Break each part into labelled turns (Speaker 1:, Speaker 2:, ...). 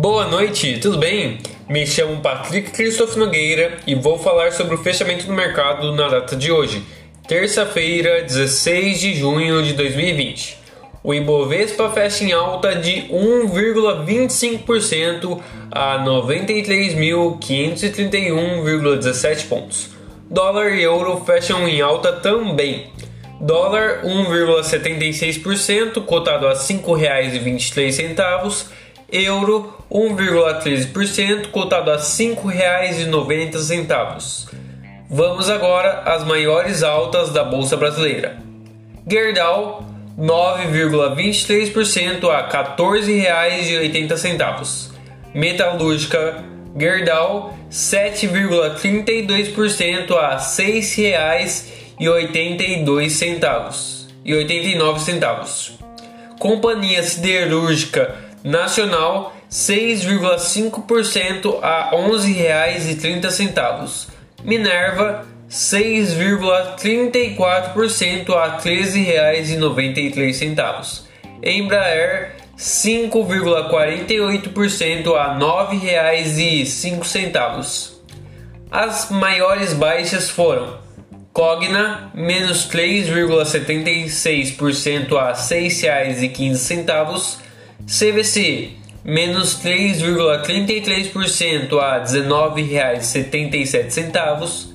Speaker 1: Boa noite, tudo bem? Me chamo Patrick Christoph Nogueira e vou falar sobre o fechamento do mercado na data de hoje, terça-feira, 16 de junho de 2020. O Ibovespa fecha em alta de 1,25% a 93.531,17 pontos. Dólar e euro fecham em alta também. Dólar 1,76%, cotado a R$ 5,23. Euro 1,13%, cotado a R$ 5,90. Vamos agora às maiores altas da Bolsa Brasileira. Gerdau 9,23% a R$ 14,80. Metalúrgica Gerdau 7,32% a R$ 6,82 e 89 centavos. Companhia Siderúrgica Nacional 6,5% a R$ 11,30. Minerva 6,34% a R$ 13,93. Embraer 5,48% a R$ 9,05. As maiores baixas foram Cogna, menos 3,76% a R$ 6,15. CVC, menos 3,33% a R$ 19,77.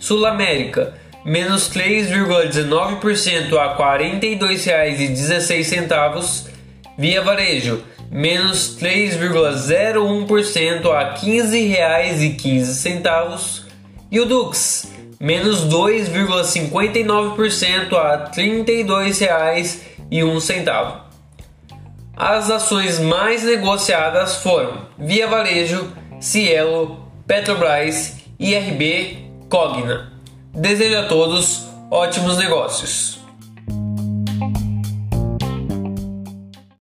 Speaker 1: Sul América, menos 3,19% a R$ 42,16. Via Varejo, menos 3,01% a R$ 15,15. E o Dux, menos 2,59% a R$ 32,01. As ações mais negociadas foram Via Varejo, Cielo, Petrobras, IRB, Cogna. Desejo a todos ótimos negócios.